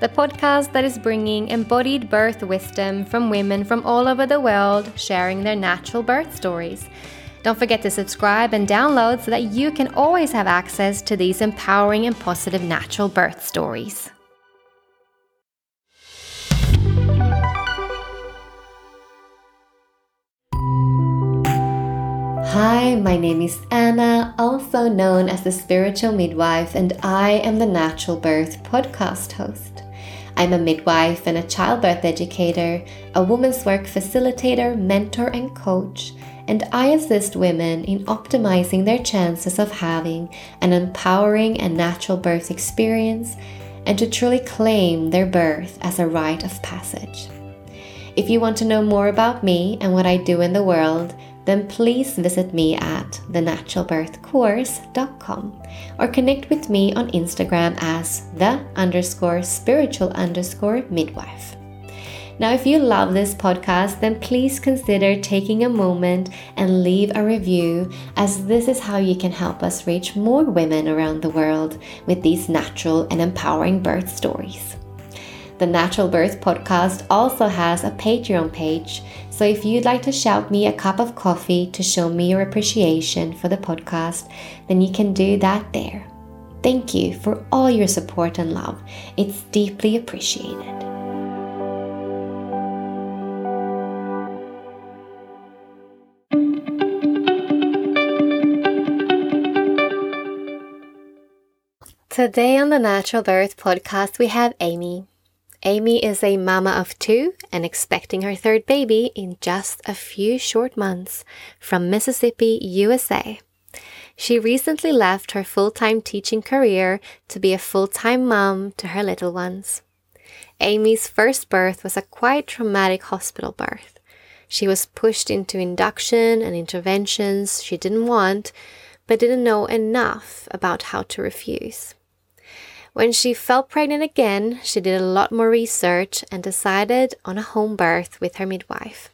the podcast that is bringing embodied birth wisdom from women from all over the world sharing their natural birth stories. Don't forget to subscribe and download so that you can always have access to these empowering and positive natural birth stories. Hi, my name is Anna, also known as the Spiritual Midwife, and I am the Natural Birth podcast host. I'm a midwife and a childbirth educator, a women's work facilitator, mentor, and coach and I assist women in optimizing their chances of having an empowering and natural birth experience and to truly claim their birth as a rite of passage. If you want to know more about me and what I do in the world, then please visit me at thenaturalbirthcourse.com or connect with me on Instagram as the underscore spiritual underscore midwife. Now, if you love this podcast, then please consider taking a moment and leave a review, as this is how you can help us reach more women around the world with these natural and empowering birth stories. The Natural Birth Podcast also has a Patreon page, so if you'd like to shout me a cup of coffee to show me your appreciation for the podcast, then you can do that there. Thank you for all your support and love. It's deeply appreciated. Today on the Natural Birth podcast, we have Ammie. Ammie is a mama of two and expecting her third baby in just a few short months from Mississippi, USA. She recently left her full time teaching career to be a full time mom to her little ones. Ammie's first birth was a quite traumatic hospital birth. She was pushed into induction and interventions she didn't want, but didn't know enough about how to refuse. When she felt pregnant again, she did a lot more research and decided on a home birth with her midwife.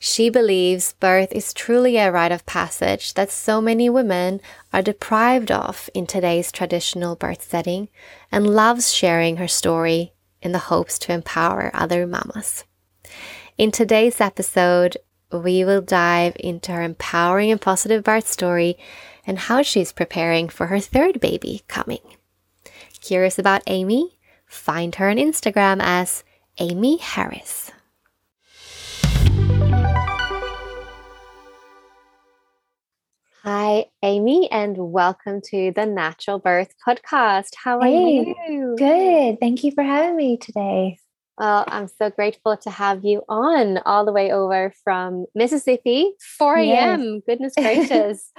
She believes birth is truly a rite of passage that so many women are deprived of in today's traditional birth setting and loves sharing her story in the hopes to empower other mamas. In today's episode, we will dive into her empowering and positive birth story and how she's preparing for her third baby coming. Curious about Ammie? Find her on Instagram as Ammie Harris. Hi, Ammie, and welcome to the Natural Birth Podcast. How are hey, you? Good. Thank you for having me today. Well, I'm so grateful to have you on all the way over from Mississippi, 4 a.m. Yes. Goodness gracious.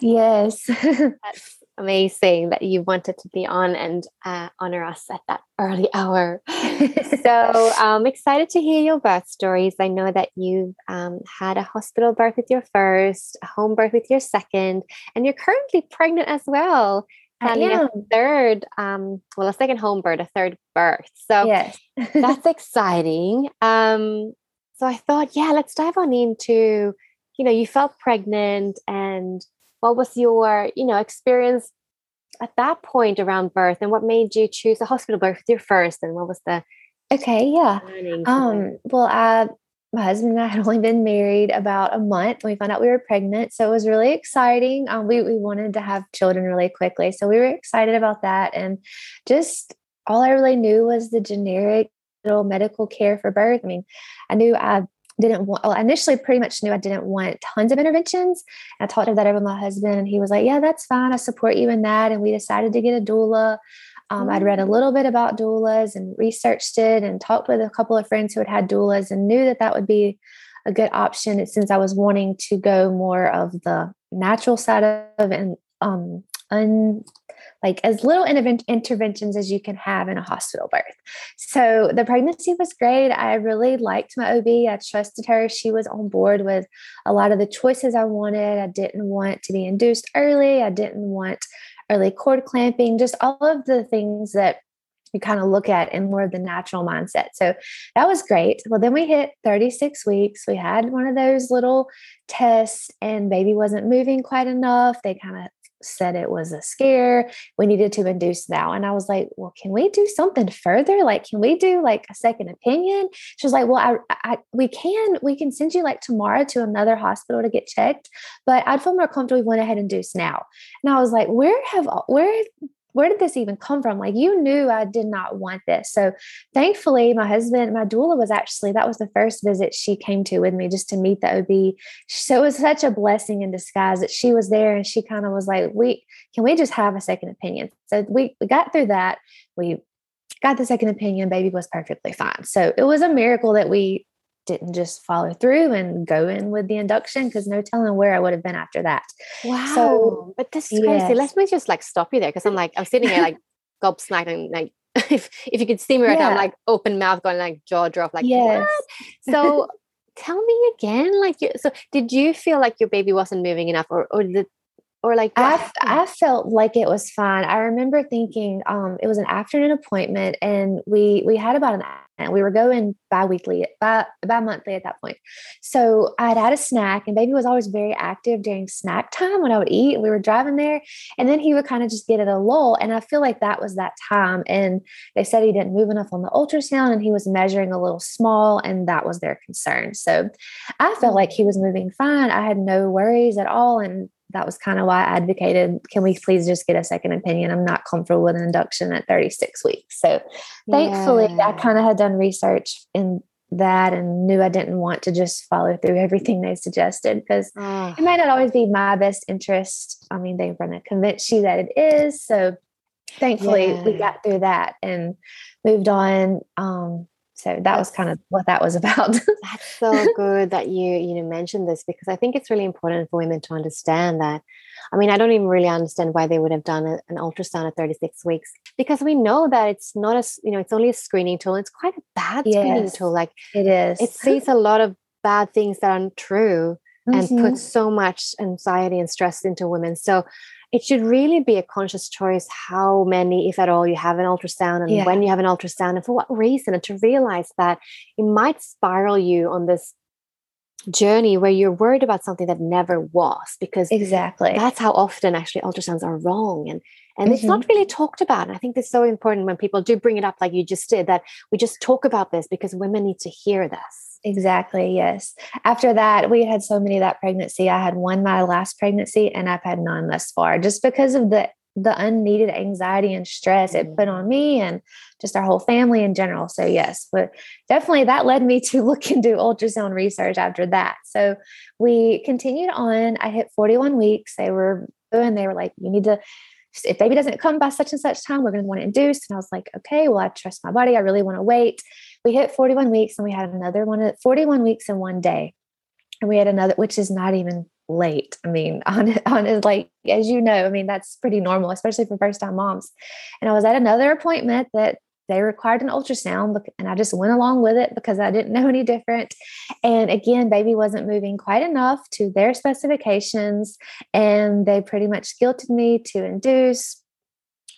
yes. That's amazing that you wanted to be on and uh, honor us at that early hour. so I'm um, excited to hear your birth stories. I know that you've um, had a hospital birth with your first, a home birth with your second, and you're currently pregnant as well. Planning a third, um, well, a second home birth, a third birth. So yes. that's exciting. Um, so I thought, yeah, let's dive on into, you know, you felt pregnant and what was your you know experience at that point around birth and what made you choose a hospital birth with your first and what was the okay yeah um well uh my husband and I had only been married about a month when we found out we were pregnant. So it was really exciting. Um, we, we wanted to have children really quickly. So we were excited about that. And just all I really knew was the generic little medical care for birth. I mean, I knew I didn't want, well, I initially pretty much knew I didn't want tons of interventions. I talked to that over my husband, and he was like, Yeah, that's fine. I support you in that. And we decided to get a doula. Um, I'd read a mm. little bit about doulas and researched it and talked with a couple of friends who had had doulas and knew that that would be a good option since I was wanting to go more of the natural side of and um, un like as little interventions as you can have in a hospital birth. So the pregnancy was great. I really liked my OB. I trusted her. She was on board with a lot of the choices I wanted. I didn't want to be induced early. I didn't want early cord clamping, just all of the things that you kind of look at in more of the natural mindset. So that was great. Well, then we hit 36 weeks. We had one of those little tests, and baby wasn't moving quite enough. They kind of said it was a scare. We needed to induce now. And I was like, well, can we do something further? Like, can we do like a second opinion? She was like, well, I, I we can, we can send you like tomorrow to another hospital to get checked, but I'd feel more comfortable. We went ahead and induce now. And I was like, where have, where where did this even come from? Like you knew I did not want this. So thankfully, my husband, my doula was actually, that was the first visit she came to with me just to meet the OB. So it was such a blessing in disguise that she was there and she kind of was like, we, can we just have a second opinion? So we, we got through that. We got the second opinion. Baby was perfectly fine. So it was a miracle that we didn't just follow through and go in with the induction because no telling where I would have been after that. Wow. So, but this is yes. crazy. Let me just like stop you there because I'm like, I'm sitting here like gobsmacked and like, if, if you could see me right yeah. now, I'm like open mouth going like jaw drop, like, yes. what? So tell me again, like, so did you feel like your baby wasn't moving enough or, or did or like I, I felt like it was fine. I remember thinking um, it was an afternoon appointment and we we had about an and we were going bi-weekly bi, bi-monthly at that point. So i had had a snack and baby was always very active during snack time when i would eat we were driving there and then he would kind of just get at a lull and i feel like that was that time and they said he didn't move enough on the ultrasound and he was measuring a little small and that was their concern. So i felt like he was moving fine. I had no worries at all and that was kind of why I advocated, can we please just get a second opinion? I'm not comfortable with an induction at 36 weeks. So thankfully, yeah. I kind of had done research in that and knew I didn't want to just follow through everything they suggested because oh. it might not always be my best interest. I mean, they're going to convince you that it is. So thankfully, yeah. we got through that and moved on. Um, so that was kind of what that was about. That's so good that you you know mentioned this because i think it's really important for women to understand that. I mean i don't even really understand why they would have done a, an ultrasound at 36 weeks because we know that it's not a you know it's only a screening tool. It's quite a bad screening yes, tool like it is. it sees a lot of bad things that aren't true mm-hmm. and puts so much anxiety and stress into women. So it should really be a conscious choice how many, if at all, you have an ultrasound and yeah. when you have an ultrasound and for what reason, and to realize that it might spiral you on this journey where you're worried about something that never was because exactly that's how often actually ultrasounds are wrong and and mm-hmm. it's not mm-hmm. really talked about and i think it's so important when people do bring it up like you just did that we just talk about this because women need to hear this Exactly. Yes. After that, we had so many that pregnancy. I had one my last pregnancy, and I've had none thus far, just because of the the unneeded anxiety and stress it put mm-hmm. on me and just our whole family in general. So yes, but definitely that led me to look into ultrasound research after that. So we continued on. I hit 41 weeks. They were and they were like, you need to if baby doesn't come by such and such time, we're going to want to induce. And I was like, okay, well, I trust my body. I really want to wait. We hit 41 weeks and we had another one at 41 weeks in one day. And we had another, which is not even late. I mean, on, on like, as you know, I mean, that's pretty normal, especially for first time moms. And I was at another appointment that they required an ultrasound and I just went along with it because I didn't know any different. And again, baby wasn't moving quite enough to their specifications. And they pretty much guilted me to induce.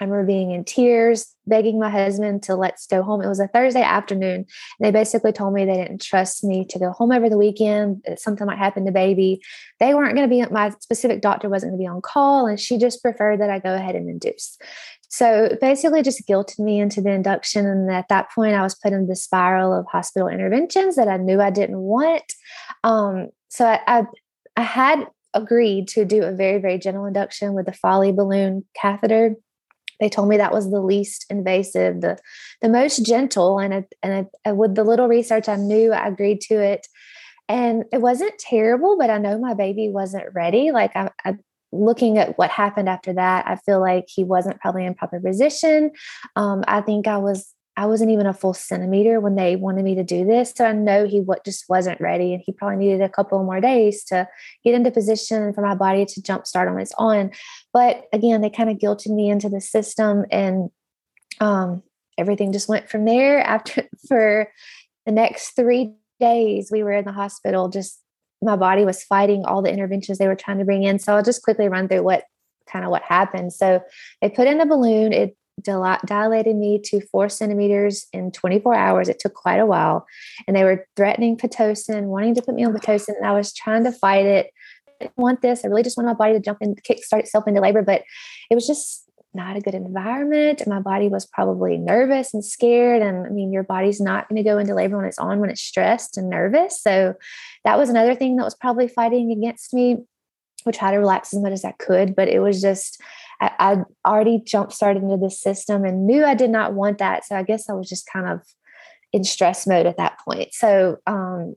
I remember being in tears, begging my husband to let's go home. It was a Thursday afternoon. They basically told me they didn't trust me to go home over the weekend. Something might happen to baby. They weren't going to be, my specific doctor wasn't going to be on call. And she just preferred that I go ahead and induce. So basically, just guilted me into the induction. And at that point, I was put in the spiral of hospital interventions that I knew I didn't want. Um, so I, I, I had agreed to do a very, very gentle induction with the Foley balloon catheter. They told me that was the least invasive, the the most gentle, and and with the little research I knew, I agreed to it. And it wasn't terrible, but I know my baby wasn't ready. Like I, I looking at what happened after that, I feel like he wasn't probably in proper position. Um, I think I was I wasn't even a full centimeter when they wanted me to do this. So I know he what just wasn't ready and he probably needed a couple more days to get into position for my body to jump start on its own. But again, they kind of guilted me into the system and um, everything just went from there after for the next three days we were in the hospital just my body was fighting all the interventions they were trying to bring in so i'll just quickly run through what kind of what happened so they put in a balloon it dilated me to four centimeters in 24 hours. It took quite a while. And they were threatening Pitocin, wanting to put me on Pitocin. And I was trying to fight it. I didn't want this. I really just wanted my body to jump and kickstart itself into labor. But it was just not a good environment. My body was probably nervous and scared. And I mean, your body's not going to go into labor when it's on when it's stressed and nervous. So that was another thing that was probably fighting against me. I tried to relax as much as I could, but it was just I, I already jump started into the system and knew I did not want that. So I guess I was just kind of in stress mode at that point. So, um,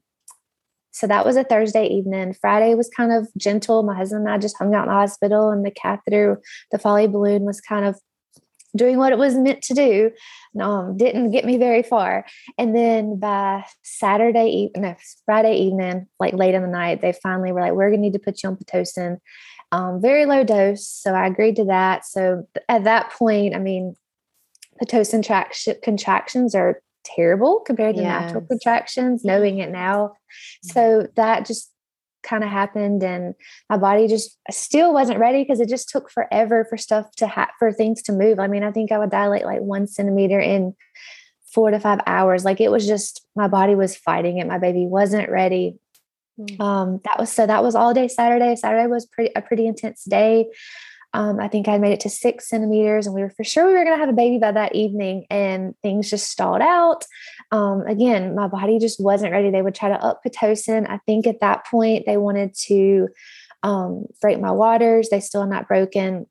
so that was a Thursday evening. Friday was kind of gentle. My husband and I just hung out in the hospital, and the catheter, the Foley balloon was kind of doing what it was meant to do. Um, didn't get me very far. And then by Saturday, no, Friday evening, like late in the night, they finally were like, "We're gonna need to put you on pitocin." Um, very low dose. So I agreed to that. So at that point, I mean, Pitocin contractions are terrible compared to yes. natural contractions, knowing it now. Mm-hmm. So that just kind of happened and my body just still wasn't ready because it just took forever for stuff to have for things to move. I mean, I think I would dilate like one centimeter in four to five hours. Like it was just my body was fighting it. My baby wasn't ready. Mm. Um, that was so that was all day Saturday. Saturday was pretty a pretty intense day. Um, I think I made it to six centimeters, and we were for sure we were going to have a baby by that evening, and things just stalled out. Um, again, my body just wasn't ready. They would try to up pitocin. I think at that point they wanted to um, break my waters. They still not broken.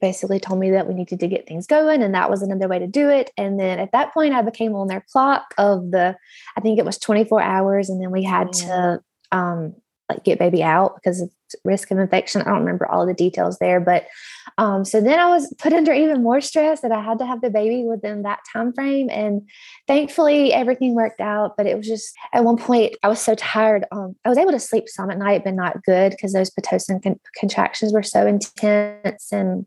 Basically, told me that we needed to get things going, and that was another way to do it. And then at that point, I became on their clock of the, I think it was 24 hours, and then we had yeah. to um, like get baby out because of risk of infection. I don't remember all the details there, but um, so then I was put under even more stress that I had to have the baby within that time frame. And thankfully, everything worked out. But it was just at one point I was so tired. Um, I was able to sleep some at night, but not good because those pitocin con- contractions were so intense and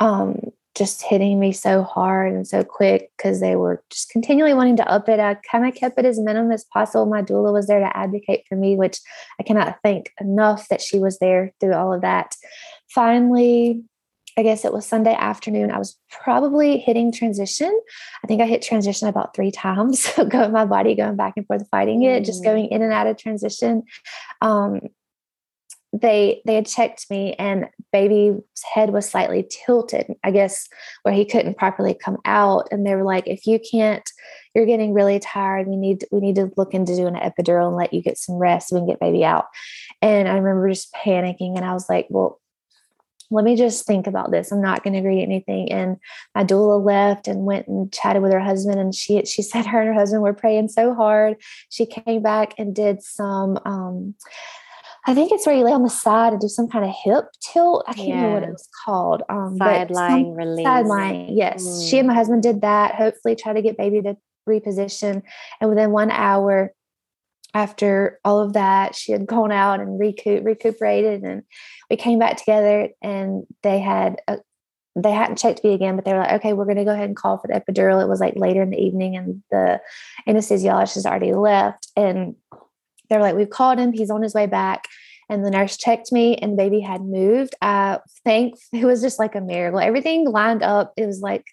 um, just hitting me so hard and so quick because they were just continually wanting to up it. I kind of kept it as minimum as possible. My doula was there to advocate for me, which I cannot thank enough that she was there through all of that. Finally, I guess it was Sunday afternoon. I was probably hitting transition. I think I hit transition about three times. So going my body going back and forth, fighting it, mm. just going in and out of transition. Um, they they had checked me and baby's head was slightly tilted i guess where he couldn't properly come out and they were like if you can't you're getting really tired we need we need to look into doing an epidural and let you get some rest so we can get baby out and i remember just panicking and i was like well let me just think about this. I'm not going to agree to anything. And my doula left and went and chatted with her husband. And she she said her and her husband were praying so hard. She came back and did some um, I think it's where you lay on the side and do some kind of hip tilt. I can't remember what it was called. Um, side lying release. Side lying, yes. Mm. She and my husband did that. Hopefully, try to get baby to reposition. And within one hour, after all of that, she had gone out and recoup, recuperated, and we came back together. And they had a, they hadn't checked me again, but they were like, okay, we're going to go ahead and call for the epidural. It was like later in the evening, and the anesthesiologist has already left. And they're like, we've called him, he's on his way back. And the nurse checked me and baby had moved. I think it was just like a miracle. Everything lined up. It was like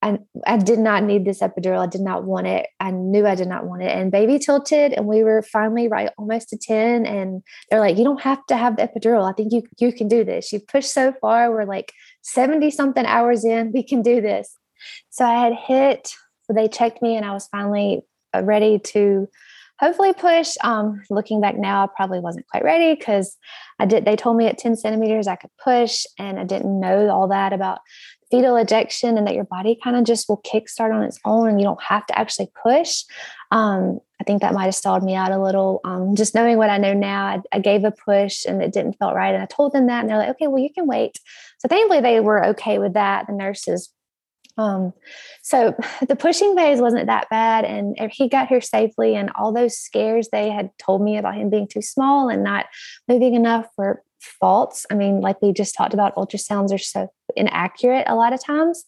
I, I did not need this epidural. I did not want it. I knew I did not want it. And baby tilted, and we were finally right almost to 10. And they're like, you don't have to have the epidural. I think you you can do this. You pushed so far. We're like 70 something hours in. We can do this. So I had hit, they checked me, and I was finally uh, ready to hopefully push. Um, looking back now, I probably wasn't quite ready because I did. They told me at 10 centimeters I could push, and I didn't know all that about fetal ejection and that your body kind of just will kickstart on its own and you don't have to actually push. Um, I think that might have stalled me out a little. Um, just knowing what I know now, I, I, gave a push and it didn't feel right. And I told them that, and they're like, okay, well, you can wait. So thankfully, they were okay with that. The nurses Um, so the pushing phase wasn't that bad, and he got here safely. And all those scares they had told me about him being too small and not moving enough were false. I mean, like we just talked about, ultrasounds are so inaccurate a lot of times.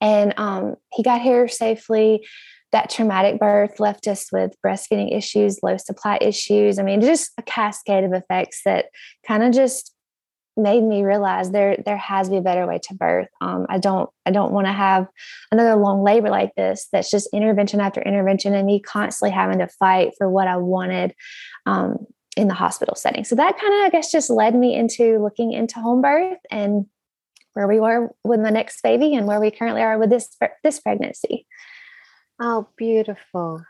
And um, he got here safely. That traumatic birth left us with breastfeeding issues, low supply issues. I mean, just a cascade of effects that kind of just made me realize there there has to be a better way to birth. Um, I don't I don't want to have another long labor like this. That's just intervention after intervention, and me constantly having to fight for what I wanted um, in the hospital setting. So that kind of I guess just led me into looking into home birth and where we were with the next baby and where we currently are with this this pregnancy. Oh, beautiful.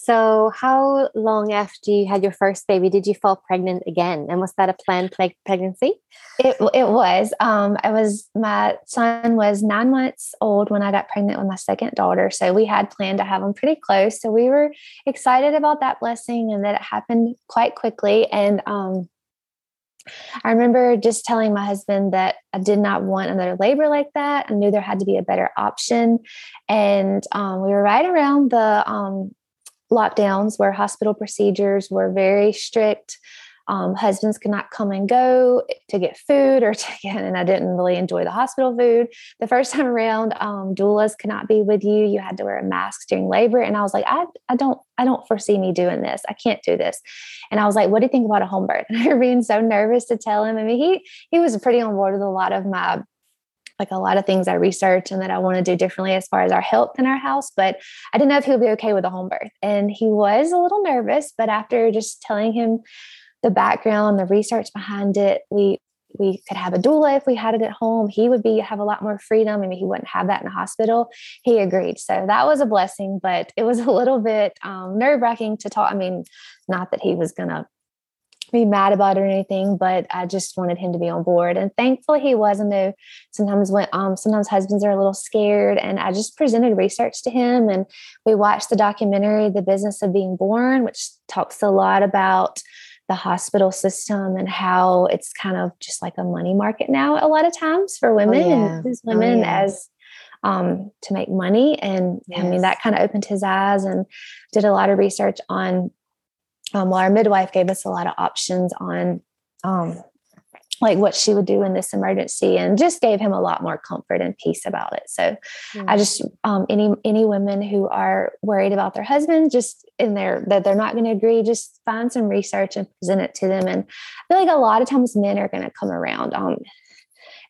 So, how long after you had your first baby did you fall pregnant again? And was that a planned pregnancy? It it was. Um, I was my son was nine months old when I got pregnant with my second daughter. So we had planned to have him pretty close. So we were excited about that blessing and that it happened quite quickly. And um, I remember just telling my husband that I did not want another labor like that. I knew there had to be a better option. And um, we were right around the um, lockdowns where hospital procedures were very strict. Um, husbands could not come and go to get food or to get, and I didn't really enjoy the hospital food. The first time around, um, doulas could not be with you. You had to wear a mask during labor. And I was like, I, I don't, I don't foresee me doing this. I can't do this. And I was like, what do you think about a home birth? And I remember being so nervous to tell him. I mean, he, he was pretty on board with a lot of my like a lot of things I researched and that I want to do differently as far as our health in our house. But I didn't know if he would be okay with a home birth. And he was a little nervous, but after just telling him the background, the research behind it, we we could have a doula if we had it at home. He would be have a lot more freedom. I mean, he wouldn't have that in the hospital. He agreed. So that was a blessing, but it was a little bit um, nerve wracking to talk. I mean, not that he was gonna be mad about it or anything, but I just wanted him to be on board. And thankfully he was. And though sometimes when um sometimes husbands are a little scared, and I just presented research to him, and we watched the documentary "The Business of Being Born," which talks a lot about the hospital system and how it's kind of just like a money market now a lot of times for women oh, yeah. and oh, women oh, yeah. as um, to make money. And yes. I mean, that kind of opened his eyes and did a lot of research on um, well, our midwife gave us a lot of options on um, like what she would do in this emergency and just gave him a lot more comfort and peace about it. So mm-hmm. i just um, any any women who are worried about their husband just in their that they're not going to agree just find some research and present it to them. And i feel like a lot of times men are going to come around um,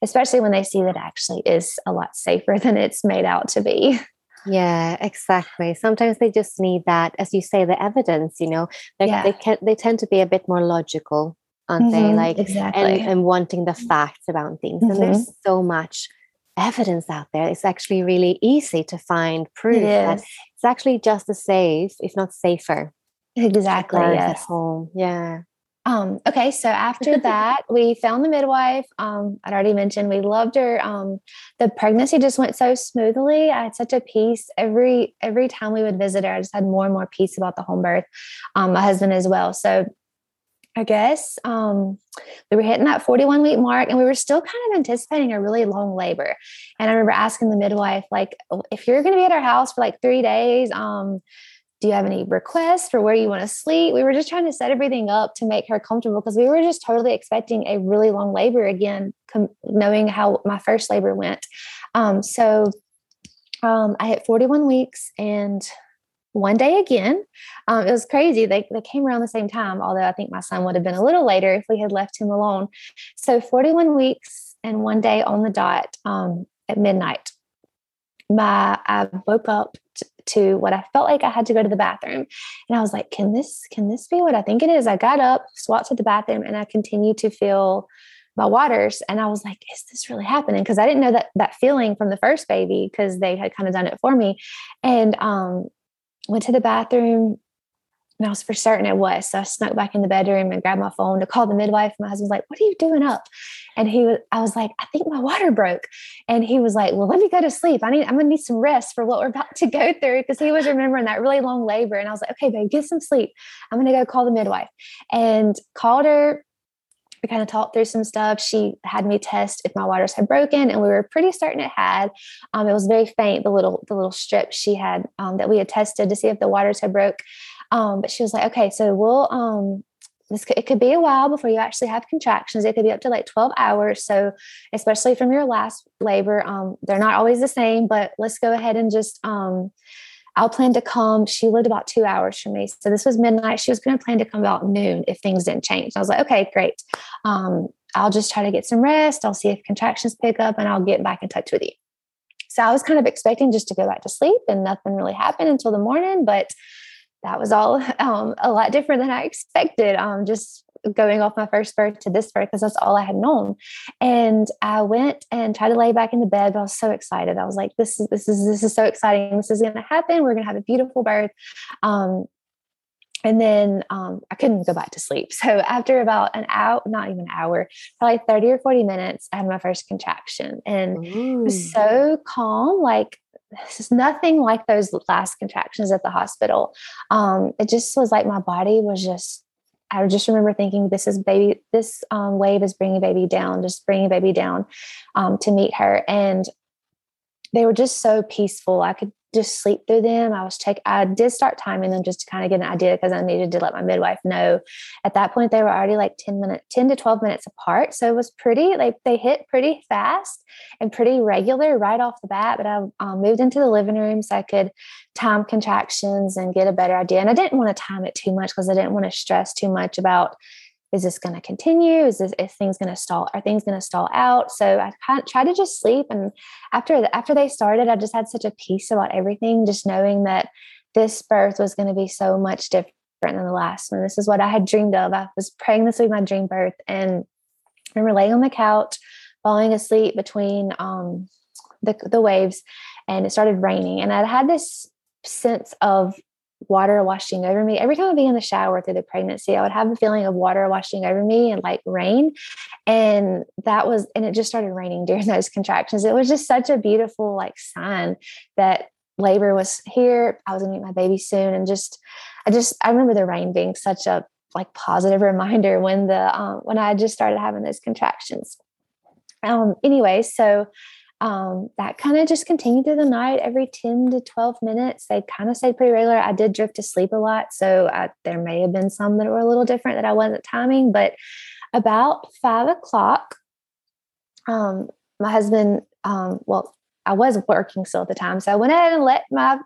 especially when they see that actually is a lot safer than it's made out to be yeah, exactly. Sometimes they just need that, as you say, the evidence. You know, yeah. they can they tend to be a bit more logical, aren't mm-hmm, they? Like exactly. and, and wanting the facts about things. Mm-hmm. And there's mm-hmm. so much evidence out there. It's actually really easy to find proof that it's actually just as safe, if not safer. Exactly. Yes. At home. Yeah. Um, okay, so after that, we found the midwife. Um, I'd already mentioned we loved her. Um, the pregnancy just went so smoothly. I had such a peace every every time we would visit her. I just had more and more peace about the home birth. Um, my husband as well. So I guess um, we were hitting that 41 week mark and we were still kind of anticipating a really long labor. And I remember asking the midwife, like, if you're going to be at our house for like three days, um, do you have any requests for where you want to sleep? We were just trying to set everything up to make her comfortable because we were just totally expecting a really long labor again, com- knowing how my first labor went. Um, so um, I hit 41 weeks and one day again. Um, it was crazy. They, they came around the same time, although I think my son would have been a little later if we had left him alone. So 41 weeks and one day on the dot um, at midnight. My I woke up to what I felt like I had to go to the bathroom. And I was like, can this, can this be what I think it is? I got up, swat to the bathroom, and I continued to feel my waters. And I was like, is this really happening? Because I didn't know that that feeling from the first baby because they had kind of done it for me. And um, went to the bathroom, and I was for certain it was. So I snuck back in the bedroom and grabbed my phone to call the midwife. My husband's like, What are you doing up? And he was, I was like, I think my water broke. And he was like, Well, let me go to sleep. I need, I'm gonna need some rest for what we're about to go through. Cause he was remembering that really long labor. And I was like, okay, babe, get some sleep. I'm gonna go call the midwife. And called her we kind of talked through some stuff. She had me test if my waters had broken, and we were pretty certain it had. Um, it was very faint, the little the little strip she had um, that we had tested to see if the waters had broke. Um, but she was like, okay, so we'll um, this could, it could be a while before you actually have contractions. It could be up to like 12 hours. So, especially from your last labor, um, they're not always the same, but let's go ahead and just, um, I'll plan to come. She lived about two hours from me. So this was midnight. She was going to plan to come about noon if things didn't change. I was like, okay, great. Um, I'll just try to get some rest. I'll see if contractions pick up and I'll get back in touch with you. So I was kind of expecting just to go back to sleep and nothing really happened until the morning. But that was all um, a lot different than I expected. Um, just going off my first birth to this birth because that's all I had known. And I went and tried to lay back in the bed, but I was so excited. I was like, "This is this is this is so exciting! This is going to happen. We're going to have a beautiful birth." Um, and then um, I couldn't go back to sleep. So after about an hour, not even an hour, probably 30 or 40 minutes, I had my first contraction and Ooh. it was so calm. Like this is nothing like those last contractions at the hospital. Um, it just was like my body was just, I just remember thinking, this is baby, this um, wave is bringing baby down, just bringing baby down um, to meet her. And they were just so peaceful. I could just sleep through them. I was check. I did start timing them just to kind of get an idea because I needed to let my midwife know. At that point, they were already like 10 minutes, 10 to 12 minutes apart. So it was pretty, like they hit pretty fast and pretty regular right off the bat. But I um, moved into the living room so I could time contractions and get a better idea. And I didn't want to time it too much because I didn't want to stress too much about is this going to continue? Is this is things going to stall? Are things going to stall out? So I kind of tried to just sleep. And after after they started, I just had such a peace about everything, just knowing that this birth was going to be so much different than the last one. This is what I had dreamed of. I was praying this would be my dream birth, and I remember laying on the couch, falling asleep between um, the the waves, and it started raining, and I had this sense of water washing over me. Every time I'd be in the shower through the pregnancy, I would have a feeling of water washing over me and like rain. And that was, and it just started raining during those contractions. It was just such a beautiful like sign that labor was here. I was gonna meet my baby soon. And just, I just, I remember the rain being such a like positive reminder when the, um, when I just started having those contractions. Um, anyway, so um, that kind of just continued through the night every 10 to 12 minutes. They kind of stayed pretty regular. I did drift to sleep a lot. So I, there may have been some that were a little different that I wasn't timing. But about five o'clock, um, my husband, um, well, I was working still at the time. So I went ahead and let my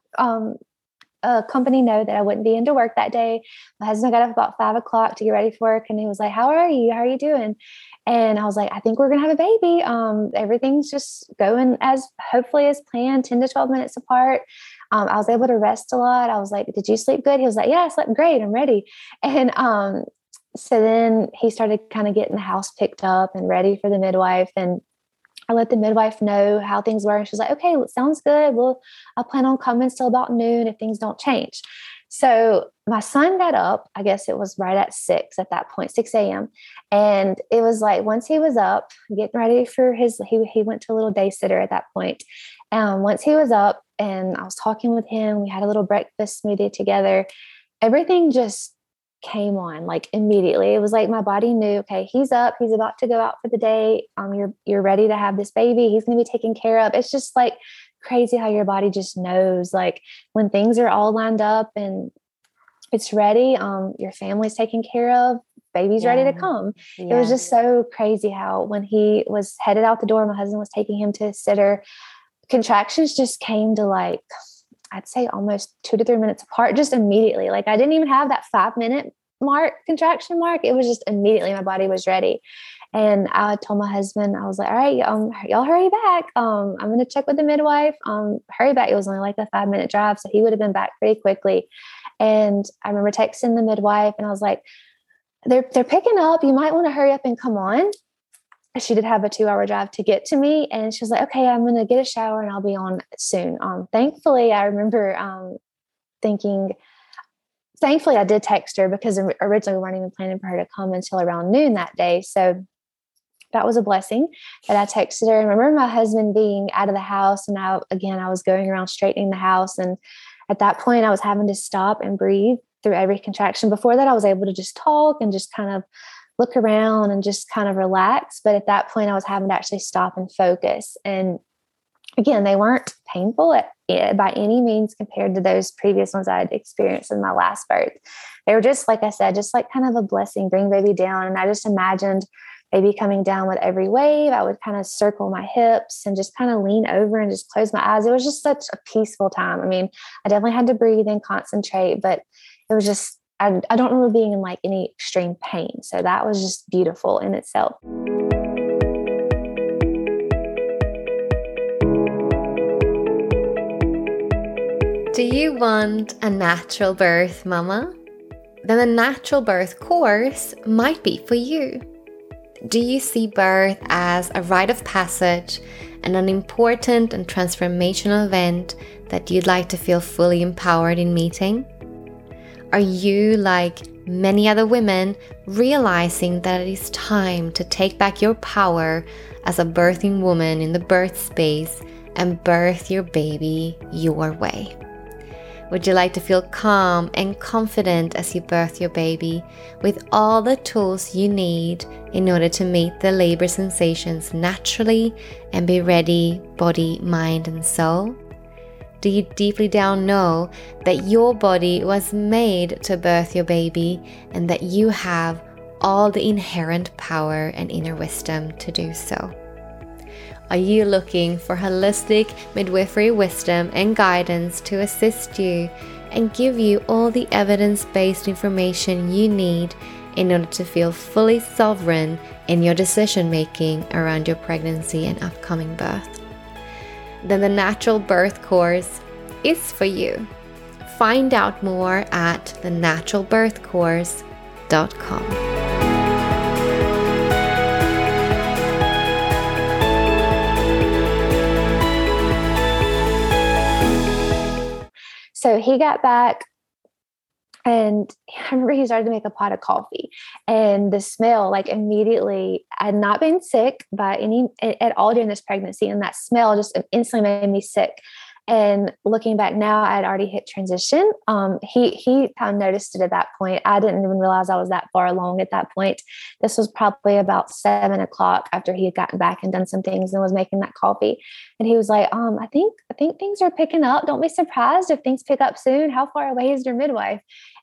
uh, company know that I wouldn't be into work that day. My husband got up about five o'clock to get ready for work and he was like, How are you? How are you doing? And I was like, I think we're gonna have a baby. Um, everything's just going as hopefully as planned, 10 to 12 minutes apart. Um, I was able to rest a lot. I was like, Did you sleep good? He was like, Yeah, I slept great. I'm ready. And um, so then he started kind of getting the house picked up and ready for the midwife. And I let the midwife know how things were. And she was like, okay, sounds good. Well, I plan on coming still about noon if things don't change. So my son got up, I guess it was right at six at that point, 6 a.m. And it was like once he was up, getting ready for his, he, he went to a little day sitter at that point. And once he was up and I was talking with him, we had a little breakfast smoothie together. Everything just came on like immediately. It was like my body knew, okay, he's up, he's about to go out for the day. Um, you're you're ready to have this baby. He's gonna be taken care of. It's just like crazy how your body just knows like when things are all lined up and it's ready um your family's taken care of baby's yeah. ready to come yeah. it was just so crazy how when he was headed out the door my husband was taking him to a sitter contractions just came to like i'd say almost two to three minutes apart just immediately like i didn't even have that five minute mark contraction mark it was just immediately my body was ready and I told my husband, I was like, all right, um, y'all hurry back. Um, I'm going to check with the midwife. Um, hurry back. It was only like a five minute drive. So he would have been back pretty quickly. And I remember texting the midwife and I was like, they're, they're picking up. You might want to hurry up and come on. She did have a two hour drive to get to me. And she was like, okay, I'm to get a shower and I'll be on soon. Um, thankfully, I remember um, thinking, thankfully I did text her because originally we weren't even planning for her to come until around noon that day. So that was a blessing that I texted her. I remember my husband being out of the house, and I again I was going around straightening the house, and at that point I was having to stop and breathe through every contraction. Before that, I was able to just talk and just kind of look around and just kind of relax. But at that point, I was having to actually stop and focus. And again, they weren't painful at, eh, by any means compared to those previous ones I had experienced in my last birth. They were just, like I said, just like kind of a blessing, bring baby down. And I just imagined baby coming down with every wave. I would kind of circle my hips and just kind of lean over and just close my eyes. It was just such a peaceful time. I mean, I definitely had to breathe and concentrate, but it was just, I, I don't remember being in like any extreme pain. So that was just beautiful in itself. Do you want a natural birth, mama? Then the natural birth course might be for you. Do you see birth as a rite of passage and an important and transformational event that you'd like to feel fully empowered in meeting? Are you, like many other women, realizing that it is time to take back your power as a birthing woman in the birth space and birth your baby your way? Would you like to feel calm and confident as you birth your baby with all the tools you need in order to meet the labor sensations naturally and be ready, body, mind, and soul? Do you deeply down know that your body was made to birth your baby and that you have all the inherent power and inner wisdom to do so? Are you looking for holistic midwifery wisdom and guidance to assist you and give you all the evidence based information you need in order to feel fully sovereign in your decision making around your pregnancy and upcoming birth? Then the Natural Birth Course is for you. Find out more at thenaturalbirthcourse.com. So he got back and I remember he started to make a pot of coffee and the smell like immediately I had not been sick by any at all during this pregnancy and that smell just instantly made me sick and looking back now, I had already hit transition. Um, he he kind of noticed it at that point. I didn't even realize I was that far along at that point. This was probably about seven o'clock after he had gotten back and done some things and was making that coffee. And he was like, um, I think I think things are picking up. Don't be surprised if things pick up soon. How far away is your midwife?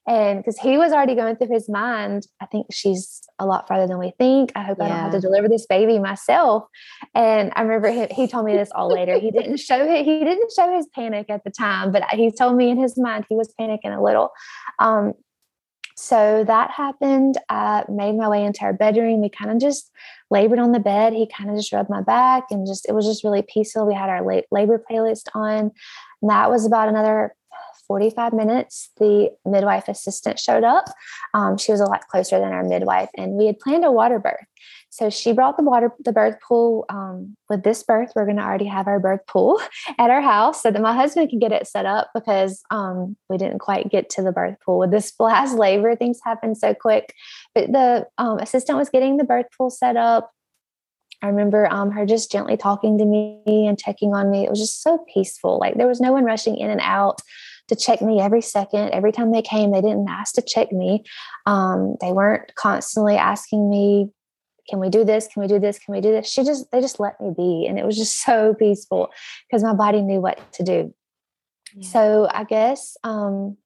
And because he was already going through his mind, I think she's a lot farther than we think. I hope yeah. I don't have to deliver this baby myself. And I remember he, he told me this all later. He didn't show it, he didn't show his panic at the time, but he told me in his mind he was panicking a little. Um, so that happened. I made my way into our bedroom. We kind of just labored on the bed. He kind of just rubbed my back and just, it was just really peaceful. We had our labor playlist on. And that was about another 45 minutes, the midwife assistant showed up. Um, she was a lot closer than our midwife, and we had planned a water birth. So she brought the water, the birth pool. Um, with this birth, we're going to already have our birth pool at our house so that my husband can get it set up because um, we didn't quite get to the birth pool. With this last labor, things happened so quick. But the um, assistant was getting the birth pool set up. I remember um, her just gently talking to me and checking on me. It was just so peaceful. Like there was no one rushing in and out to check me every second. Every time they came, they didn't ask to check me. Um, they weren't constantly asking me, can we do this? Can we do this? Can we do this? She just, they just let me be. And it was just so peaceful because my body knew what to do. Yeah. So I guess, um,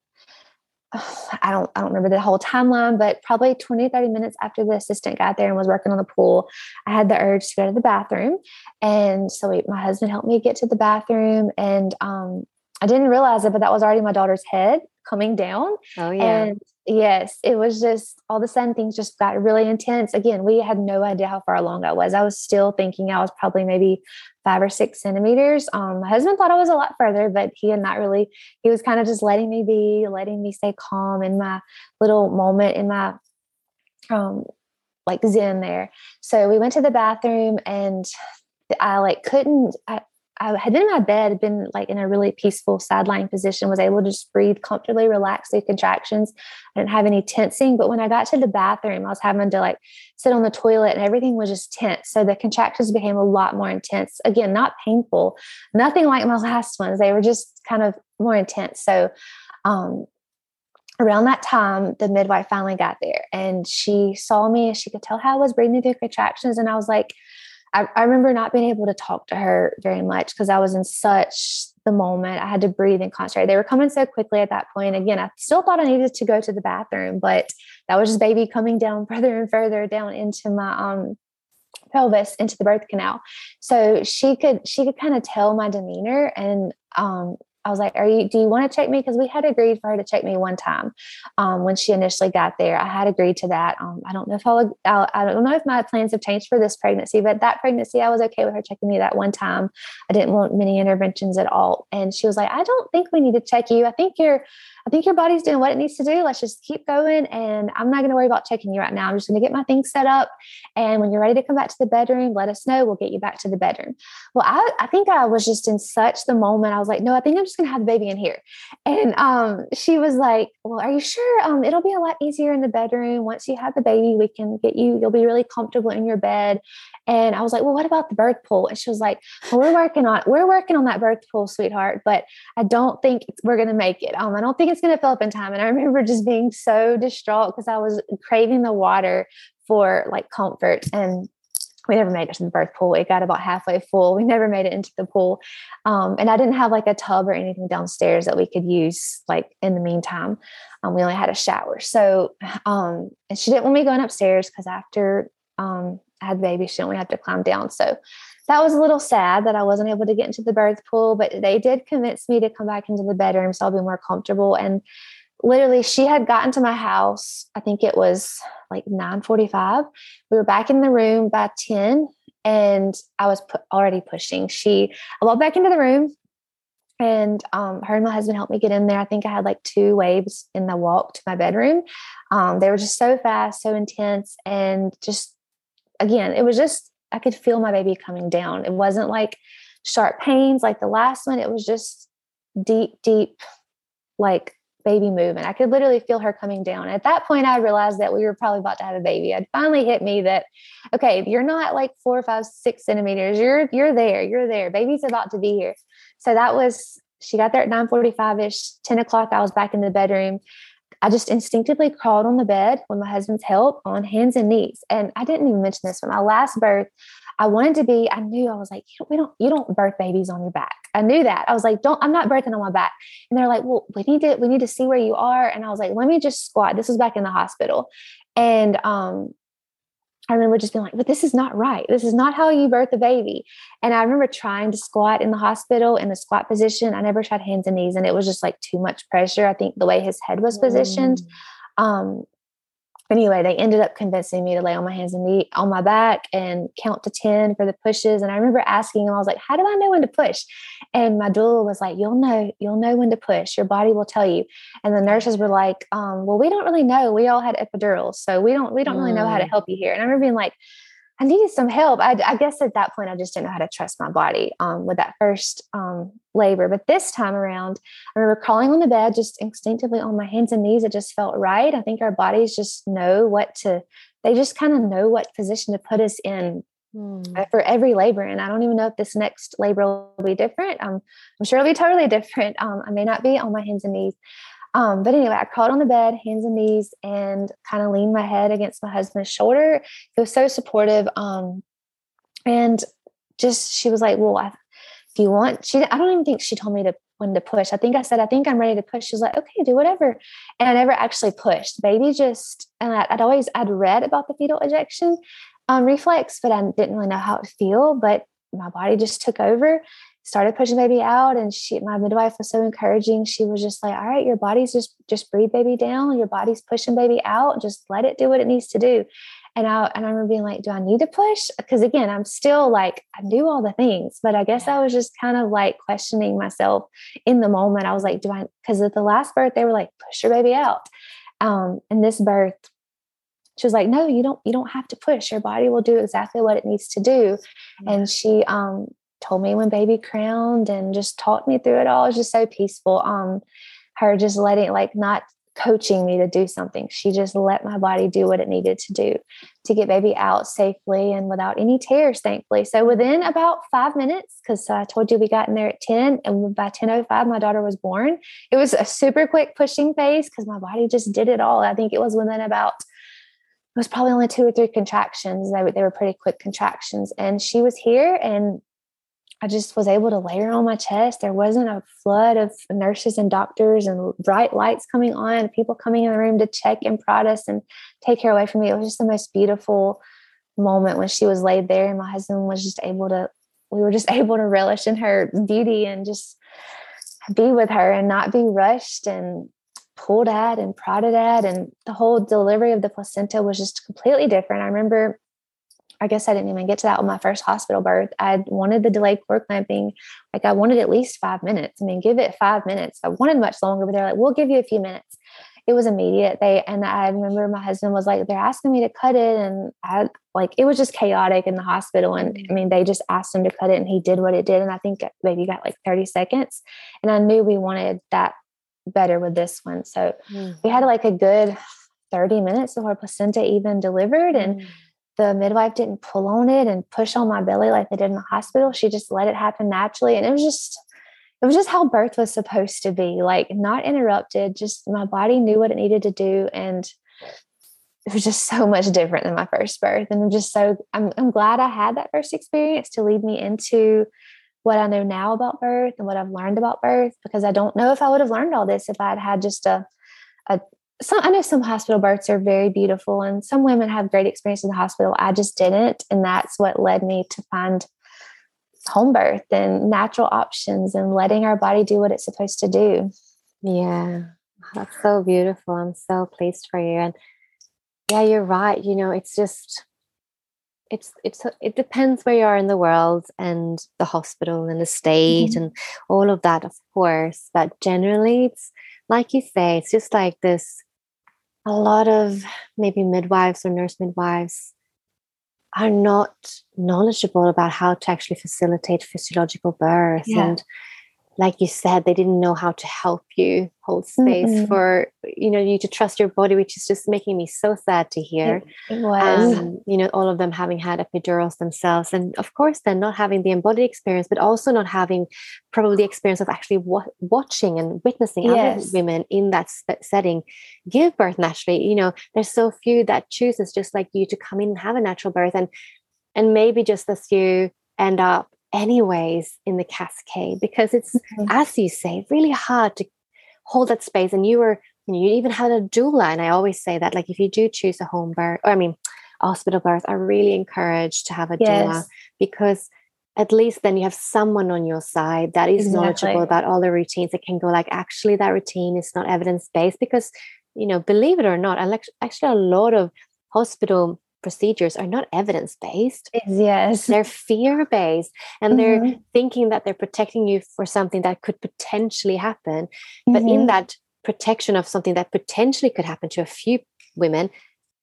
I don't I don't remember the whole timeline, but probably 20, 30 minutes after the assistant got there and was working on the pool, I had the urge to go to the bathroom. And so we, my husband helped me get to the bathroom and um, I didn't realize it, but that was already my daughter's head coming down. Oh, yeah. And yes, it was just all of a sudden things just got really intense. Again, we had no idea how far along I was. I was still thinking I was probably maybe five or six centimeters. Um, my husband thought I was a lot further, but he had not really, he was kind of just letting me be, letting me stay calm in my little moment in my um like zen there. So we went to the bathroom and I like couldn't I, I had been in my bed, been like in a really peaceful side lying position, was able to just breathe comfortably, relax the contractions. I didn't have any tensing. But when I got to the bathroom, I was having to like sit on the toilet and everything was just tense. So the contractions became a lot more intense. Again, not painful, nothing like my last ones. They were just kind of more intense. So um around that time, the midwife finally got there and she saw me and she could tell how I was breathing through contractions. And I was like, I, I remember not being able to talk to her very much because I was in such the moment. I had to breathe and concentrate. They were coming so quickly at that point. Again, I still thought I needed to go to the bathroom, but that was just baby coming down further and further down into my um pelvis into the birth canal. So she could she could kind of tell my demeanor and um I was like, "Are you? Do you want to check me?" Because we had agreed for her to check me one time um, when she initially got there. I had agreed to that. Um, I don't know if I'll, I'll, I don't know if my plans have changed for this pregnancy, but that pregnancy, I was okay with her checking me that one time. I didn't want many interventions at all, and she was like, "I don't think we need to check you. I think you're I think your body's doing what it needs to do. Let's just keep going. And I'm not going to worry about checking you right now. I'm just going to get my things set up. And when you're ready to come back to the bedroom, let us know. We'll get you back to the bedroom. Well, I, I think I was just in such the moment. I was like, no, I think I'm just going to have the baby in here. And um, she was like, well, are you sure? Um, it'll be a lot easier in the bedroom. Once you have the baby, we can get you, you'll be really comfortable in your bed. And I was like, well, what about the birth pool? And she was like, well, we're working on, we're working on that birth pool, sweetheart, but I don't think we're going to make it. Um, I don't think it's going to fill up in time. And I remember just being so distraught because I was craving the water for like comfort and we never made it to the birth pool. It got about halfway full. We never made it into the pool. Um, and I didn't have like a tub or anything downstairs that we could use like in the meantime. Um, we only had a shower. So, um, and she didn't want me going upstairs because after um, had baby, she only have to climb down. So that was a little sad that I wasn't able to get into the birth pool, but they did convince me to come back into the bedroom so I'll be more comfortable. And literally she had gotten to my house, I think it was like 9:45. We were back in the room by 10 and I was pu- already pushing. She I walked back into the room and um, her and my husband helped me get in there. I think I had like two waves in the walk to my bedroom. Um, they were just so fast, so intense, and just again, it was just, I could feel my baby coming down. It wasn't like sharp pains like the last one. It was just deep, deep, like baby movement. I could literally feel her coming down. At that point, I realized that we were probably about to have a baby. It finally hit me that, okay, you're not like four, five, six centimeters. You're you're there. You're there. Baby's about to be here. So that was she got there at 9:45 ish. 10 o'clock, I was back in the bedroom. I just instinctively crawled on the bed with my husband's help on hands and knees. And I didn't even mention this, but my last birth, I wanted to be, I knew I was like, we don't, you don't birth babies on your back. I knew that. I was like, don't, I'm not birthing on my back. And they're like, well, we need to, we need to see where you are. And I was like, let me just squat. This was back in the hospital. And um, I remember just being like, but this is not right. This is not how you birth a baby. And I remember trying to squat in the hospital in the squat position. I never tried hands and knees, and it was just like too much pressure. I think the way his head was positioned. Mm. Um, anyway, they ended up convincing me to lay on my hands and knee on my back and count to 10 for the pushes. And I remember asking him, I was like, how do I know when to push? And my doula was like, you'll know, you'll know when to push. Your body will tell you. And the nurses were like, um, well, we don't really know. We all had epidurals. So we don't, we don't really know how to mm. help you here. And I remember being like, I needed some help. I, I, guess at that point, I just didn't know how to trust my body um, with that first um, labor. But this time around, I remember crawling on the bed, just instinctively on my hands and knees. It just felt right. I think our bodies just know what to, they just kind of know what position to put us in mm. for every labor. And I don't even know if this next labor will be different. Um, I'm sure it'll be totally different. Um, I may not be on my hands and knees. Um, but anyway, I crawled on the bed, hands and knees, and kind of leaned my head against my husband's shoulder. He was so supportive. Um, and just she was like, "Well, I, if you want," she I don't even think she told me to when to push. I think I said, "I think I'm ready to push." She was like, "Okay, do whatever," and I never actually pushed. Baby just and I, would always I'd read about the fetal ejection um, reflex, but I didn't really know how it feel. But my body just took over started pushing baby out and she my midwife was so encouraging. She was just like all right your body's just just breathe baby down. Your body's pushing baby out. Just let it do what it needs to do. And i and i remember being like do i need to push? Because again i'm still like i do all the things but i guess i was just kind of like questioning myself in the moment. I was like do i because at the last birth they were like push your baby out. Um and this birth she was like no you don't you don't have to push. Your body will do exactly what it needs to do. Yeah. and she um told me when baby crowned and just talked me through it all. It was just so peaceful. Um, her just letting like not coaching me to do something. She just let my body do what it needed to do to get baby out safely and without any tears, thankfully. So within about five minutes, because I told you we got in there at 10 and by 10.05, my daughter was born. It was a super quick pushing phase because my body just did it all. I think it was within about it was probably only two or three contractions. They, they were pretty quick contractions. And she was here and I just was able to lay her on my chest. There wasn't a flood of nurses and doctors and bright lights coming on, people coming in the room to check and prod us and take her away from me. It was just the most beautiful moment when she was laid there and my husband was just able to, we were just able to relish in her beauty and just be with her and not be rushed and pulled at and prodded at. And the whole delivery of the placenta was just completely different. I remember, I guess I didn't even get to that with my first hospital birth. I wanted the delayed cord clamping. Like I wanted at least five minutes. I mean, give it five minutes. I wanted much longer, but they're like, we'll give you a few minutes. It was immediate. They and I remember my husband was like, they're asking me to cut it, and I like it was just chaotic in the hospital. And I mean, they just asked him to cut it, and he did what it did. And I think maybe got like thirty seconds. And I knew we wanted that better with this one. So mm. we had like a good 30 minutes before placenta even delivered. And mm. The midwife didn't pull on it and push on my belly like they did in the hospital. She just let it happen naturally. And it was just, it was just how birth was supposed to be like not interrupted, just my body knew what it needed to do. And it was just so much different than my first birth. And I'm just so, I'm, I'm glad I had that first experience to lead me into what I know now about birth and what I've learned about birth because I don't know if I would have learned all this if I'd had just a, a some, I know some hospital births are very beautiful and some women have great experience in the hospital. I just didn't. And that's what led me to find home birth and natural options and letting our body do what it's supposed to do. Yeah, that's so beautiful. I'm so pleased for you. And yeah, you're right. You know, it's just it's it's it depends where you are in the world and the hospital and the state mm-hmm. and all of that of course but generally it's like you say it's just like this a lot of maybe midwives or nurse midwives are not knowledgeable about how to actually facilitate physiological birth yeah. and like you said they didn't know how to help you hold space mm-hmm. for you know you to trust your body which is just making me so sad to hear it, it was um, you know all of them having had epidurals themselves and of course then not having the embodied experience but also not having probably the experience of actually wa- watching and witnessing yes. other women in that setting give birth naturally you know there's so few that chooses just like you to come in and have a natural birth and and maybe just as you end up anyways in the cascade because it's mm-hmm. as you say really hard to hold that space and you were you know you even had a doula and i always say that like if you do choose a home birth or i mean hospital birth i really encourage to have a yes. doula because at least then you have someone on your side that is exactly. knowledgeable about all the routines that can go like actually that routine is not evidence based because you know believe it or not actually a lot of hospital procedures are not evidence based. Yes. They're fear based and mm-hmm. they're thinking that they're protecting you for something that could potentially happen. But mm-hmm. in that protection of something that potentially could happen to a few women,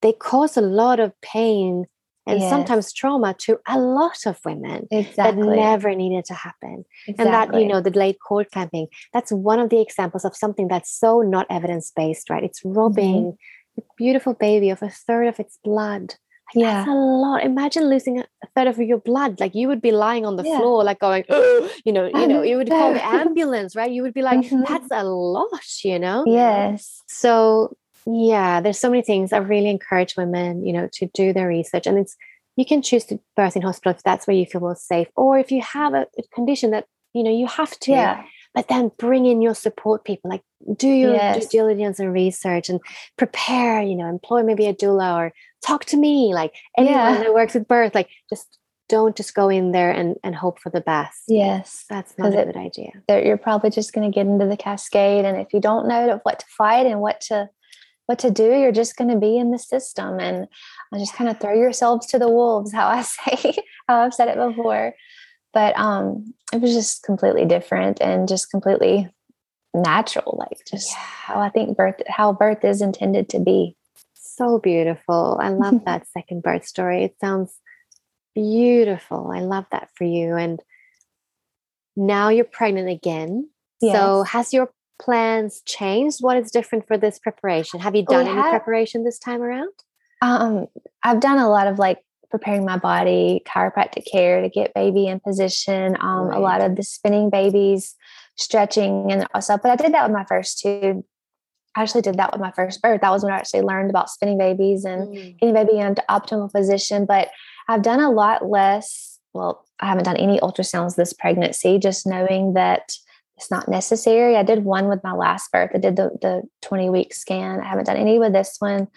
they cause a lot of pain and yes. sometimes trauma to a lot of women exactly. that never needed to happen. Exactly. And that, you know, the delayed cord clamping, that's one of the examples of something that's so not evidence based, right? It's robbing mm-hmm. the beautiful baby of a third of its blood yeah. That's a lot. Imagine losing a third of your blood. Like you would be lying on the yeah. floor, like going, oh, you know, you know, you would call the ambulance, right? You would be like, mm-hmm. that's a lot, you know? Yes. So yeah, there's so many things. I really encourage women, you know, to do their research. And it's you can choose to birth in hospital if that's where you feel most safe. Or if you have a, a condition that, you know, you have to. Yeah but then bring in your support people like do your yes. due diligence and research and prepare you know employ maybe a doula or talk to me like anyone yeah. that works with birth like just don't just go in there and, and hope for the best. Yes. That's not a it, good idea. you're probably just going to get into the cascade and if you don't know what to fight and what to what to do you're just going to be in the system and just kind of throw yourselves to the wolves how i say how i've said it before but um it was just completely different and just completely natural like just yeah. how i think birth how birth is intended to be so beautiful i love that second birth story it sounds beautiful i love that for you and now you're pregnant again yes. so has your plans changed? What is different for this preparation? Have you done we any have, preparation this time around? Um, I've done a lot of like preparing my body, chiropractic care to get baby in position, um, right. a lot of the spinning babies, stretching and stuff. But I did that with my first two. I actually did that with my first birth. That was when I actually learned about spinning babies and mm. getting baby into optimal position. But I've done a lot less. Well, I haven't done any ultrasounds this pregnancy, just knowing that it's not necessary. I did one with my last birth. I did the, the 20 week scan. I haven't done any with this one.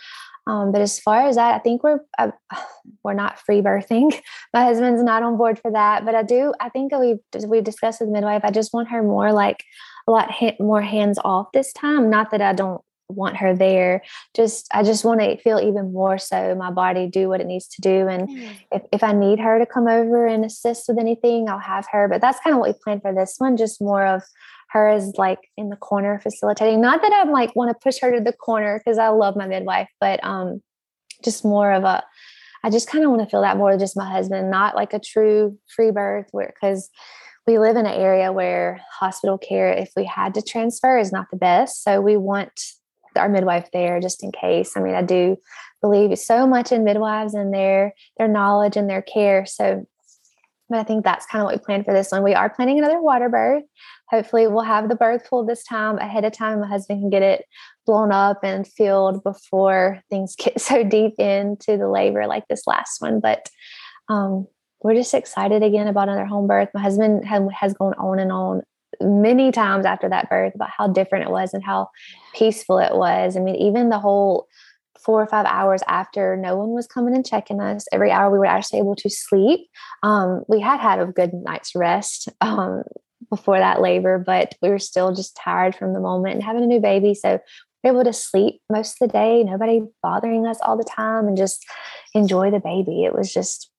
Um, but as far as that, I think we're uh, we're not free birthing. My husband's not on board for that. But I do. I think we we've discussed with the midwife. I just want her more like a lot ha- more hands off this time. Not that I don't want her there just i just want to feel even more so my body do what it needs to do and mm. if, if i need her to come over and assist with anything i'll have her but that's kind of what we planned for this one just more of her as like in the corner facilitating not that i'm like want to push her to the corner because i love my midwife but um just more of a i just kind of want to feel that more just my husband not like a true free birth where because we live in an area where hospital care if we had to transfer is not the best so we want our midwife there just in case. I mean, I do believe so much in midwives and their their knowledge and their care. So but I think that's kind of what we planned for this one. We are planning another water birth. Hopefully, we'll have the birth pool this time ahead of time. My husband can get it blown up and filled before things get so deep into the labor like this last one. But um, we're just excited again about another home birth. My husband has gone on and on many times after that birth about how different it was and how peaceful it was. I mean, even the whole four or five hours after no one was coming and checking us every hour we were actually able to sleep um, we had had a good night's rest um, before that labor but we were still just tired from the moment and having a new baby. So we are able to sleep most of the day nobody bothering us all the time and just enjoy the baby. It was just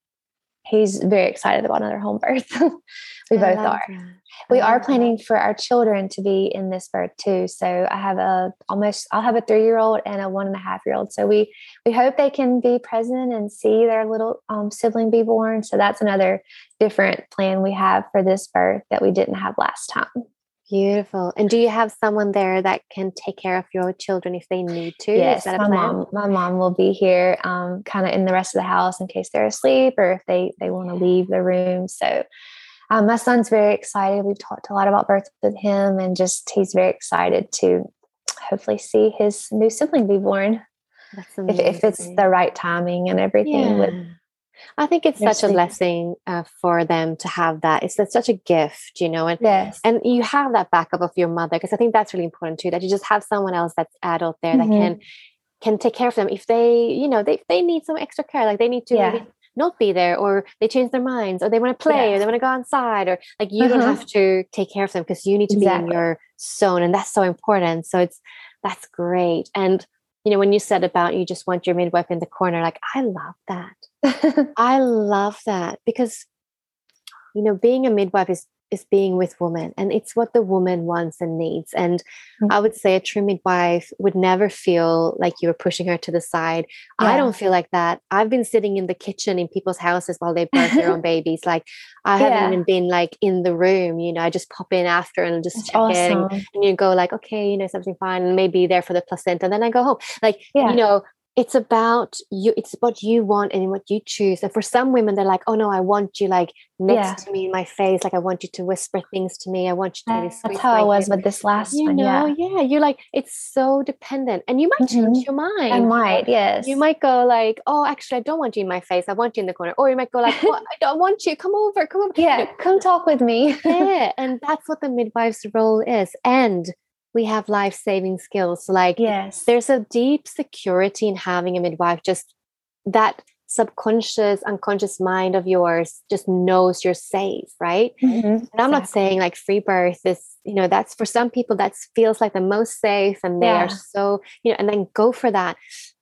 he's very excited about another home birth we I both are that. We are planning for our children to be in this birth too. So I have a almost I'll have a three year old and a one and a half year old. So we we hope they can be present and see their little um, sibling be born. So that's another different plan we have for this birth that we didn't have last time. Beautiful. And do you have someone there that can take care of your children if they need to? Yes, my mom. My mom will be here, um, kind of in the rest of the house in case they're asleep or if they they want to leave the room. So um, my son's very excited. We've talked a lot about birth with him, and just he's very excited to hopefully see his new sibling be born. If, if it's the right timing and everything. Yeah. With, I think it's such a blessing uh, for them to have that. It's, it's such a gift, you know, and yes. and you have that backup of your mother because I think that's really important too. That you just have someone else that's adult there mm-hmm. that can can take care of them if they, you know, they they need some extra care, like they need to yeah not be there or they change their minds or they want to play yeah. or they want to go outside or like you don't uh-huh. have to take care of them because you need to exactly. be in your zone and that's so important so it's that's great and you know when you said about you just want your midwife in the corner like i love that. I love that. Because you know being a midwife is is being with women and it's what the woman wants and needs and mm-hmm. i would say a true midwife would never feel like you were pushing her to the side yeah. i don't feel like that i've been sitting in the kitchen in people's houses while they birth their own babies like i yeah. haven't even been like in the room you know i just pop in after and just That's check awesome. in and you go like okay you know something fine and maybe there for the placenta and then i go home like yeah. you know it's about you it's what you want and what you choose and for some women they're like oh no i want you like next yeah. to me in my face like i want you to whisper things to me i want you to that's, that's how i was with this last you one know yeah. yeah you're like it's so dependent and you might mm-hmm. change your mind i might yes you might go like oh actually i don't want you in my face i want you in the corner or you might go like i don't want you come over come over yeah come talk with me yeah and that's what the midwife's role is and we have life saving skills. Like, yes, there's a deep security in having a midwife, just that subconscious, unconscious mind of yours just knows you're safe, right? Mm-hmm, and I'm not saying like free birth is, you know, that's for some people that feels like the most safe and they yeah. are so, you know, and then go for that.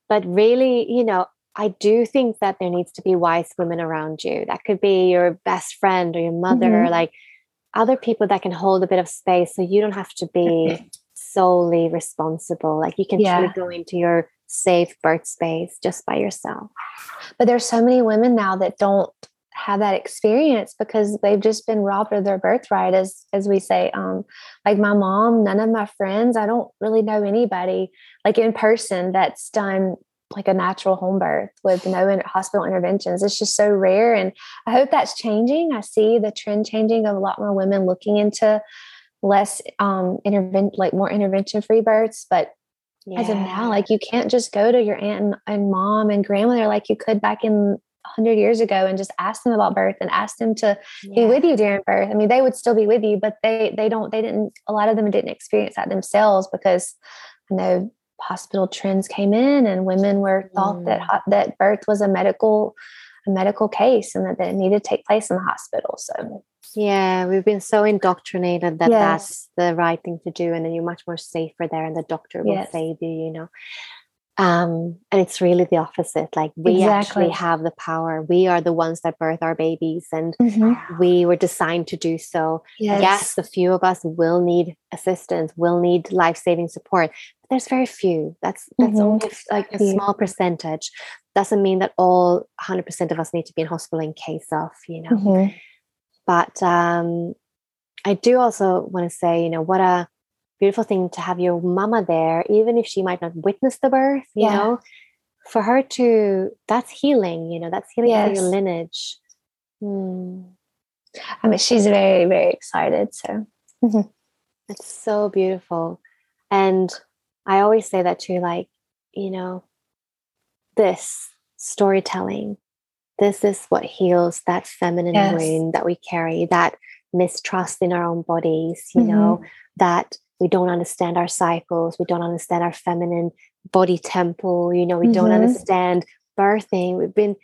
But really, you know, I do think that there needs to be wise women around you. That could be your best friend or your mother, mm-hmm. like other people that can hold a bit of space so you don't have to be solely responsible. Like you can yeah. go into your safe birth space just by yourself. But there's so many women now that don't have that experience because they've just been robbed of their birthright as as we say um like my mom none of my friends i don't really know anybody like in person that's done like a natural home birth with no hospital interventions it's just so rare and i hope that's changing i see the trend changing of a lot more women looking into less um intervent like more intervention free births but yeah. as of now like you can't just go to your aunt and, and mom and grandmother like you could back in 100 years ago and just ask them about birth and ask them to yeah. be with you during birth i mean they would still be with you but they they don't they didn't a lot of them didn't experience that themselves because i know hospital trends came in and women were thought mm. that that birth was a medical a medical case and that, it needed to take place in the hospital so yeah we've been so indoctrinated that yes. that's the right thing to do and then you're much more safer there and the doctor will yes. save you you know um, and it's really the opposite like we exactly. actually have the power we are the ones that birth our babies and mm-hmm. we were designed to do so yes. yes a few of us will need assistance will need life-saving support but there's very few that's that's mm-hmm. only like a small percentage doesn't mean that all 100% of us need to be in hospital in case of you know mm-hmm. but um i do also want to say you know what a beautiful thing to have your mama there, even if she might not witness the birth, you yeah. know, for her to, that's healing, you know, that's healing yes. for your lineage. Hmm. I mean, she's very, very excited. So mm-hmm. it's so beautiful. And I always say that too, like, you know, this storytelling, this is what heals that feminine yes. wound that we carry, that mistrust in our own bodies, you mm-hmm. know, that we don't understand our cycles we don't understand our feminine body temple you know we mm-hmm. don't understand birthing we've been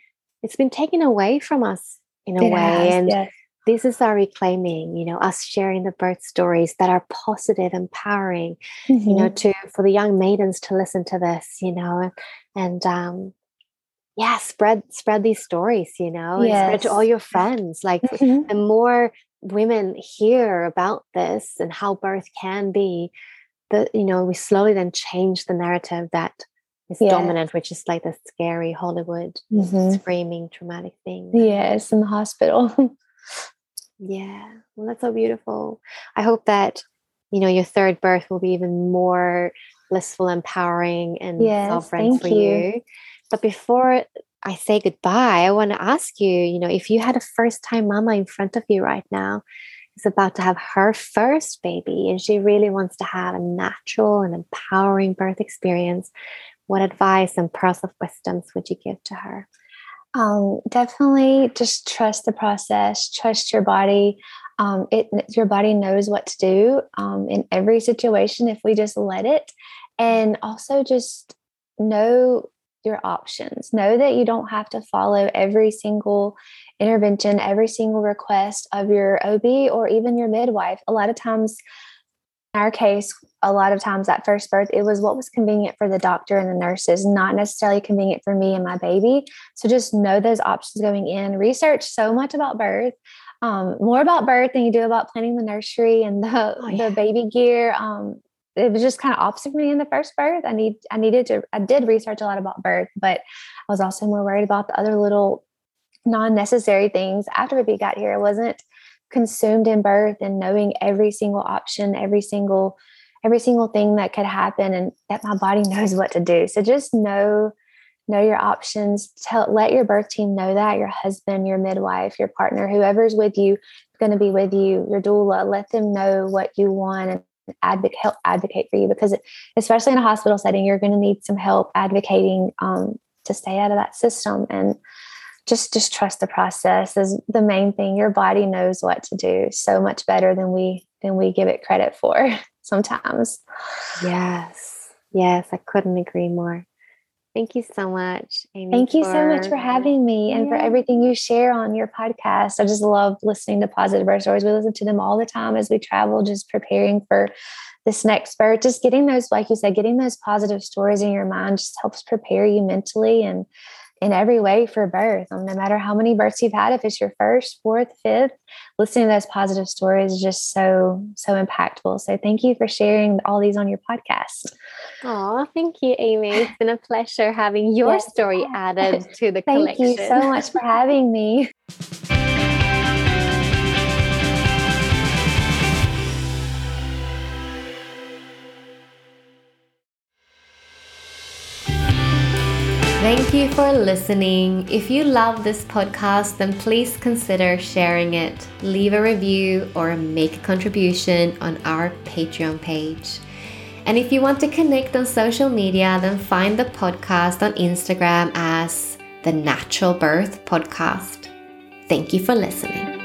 it's been taken away from us in a it way has, and yes. This is our reclaiming you know us sharing the birth stories that are positive empowering mm-hmm. you know mm-hmm. to for the young maidens to listen to this you know and um yeah spread spread these stories you know yes. spread to all your friends like mm-hmm. the more women hear about this and how birth can be that you know we slowly then change the narrative that is yeah. dominant which is like the scary hollywood mm-hmm. screaming traumatic thing yes in the hospital yeah well that's so beautiful i hope that you know your third birth will be even more blissful empowering and yes, sovereign for you. you but before I say goodbye, I want to ask you, you know, if you had a first time mama in front of you right now, is about to have her first baby and she really wants to have a natural and empowering birth experience, what advice and pearls of wisdoms would you give to her? Um, definitely just trust the process, trust your body. Um, it your body knows what to do um, in every situation if we just let it, and also just know your options. Know that you don't have to follow every single intervention, every single request of your OB or even your midwife. A lot of times, our case, a lot of times at first birth, it was what was convenient for the doctor and the nurses, not necessarily convenient for me and my baby. So just know those options going in. Research so much about birth. Um, more about birth than you do about planning the nursery and the, oh, yeah. the baby gear. Um, it was just kind of opposite for me in the first birth. I need I needed to I did research a lot about birth, but I was also more worried about the other little non-necessary things after baby got here. I wasn't consumed in birth and knowing every single option, every single every single thing that could happen and that my body knows what to do. So just know know your options. Tell let your birth team know that your husband, your midwife, your partner, whoever's with you, going to be with you, your doula, let them know what you want and advocate help advocate for you because especially in a hospital setting you're going to need some help advocating um, to stay out of that system and just just trust the process is the main thing your body knows what to do so much better than we than we give it credit for sometimes yes yes i couldn't agree more Thank you so much, Ammie. Thank you for, so much for having me and yeah. for everything you share on your podcast. I just love listening to positive birth stories. We listen to them all the time as we travel, just preparing for this next birth. Just getting those, like you said, getting those positive stories in your mind just helps prepare you mentally and in every way for birth. Um, no matter how many births you've had, if it's your first, fourth, fifth, listening to those positive stories is just so, so impactful. So thank you for sharing all these on your podcast. Oh, thank you, Ammie. It's been a pleasure having your yes. story added to the thank collection. Thank you so much for having me. You for listening. If you love this podcast, then please consider sharing it, leave a review, or make a contribution on our Patreon page. And if you want to connect on social media, then find the podcast on Instagram as the Natural Birth Podcast. Thank you for listening.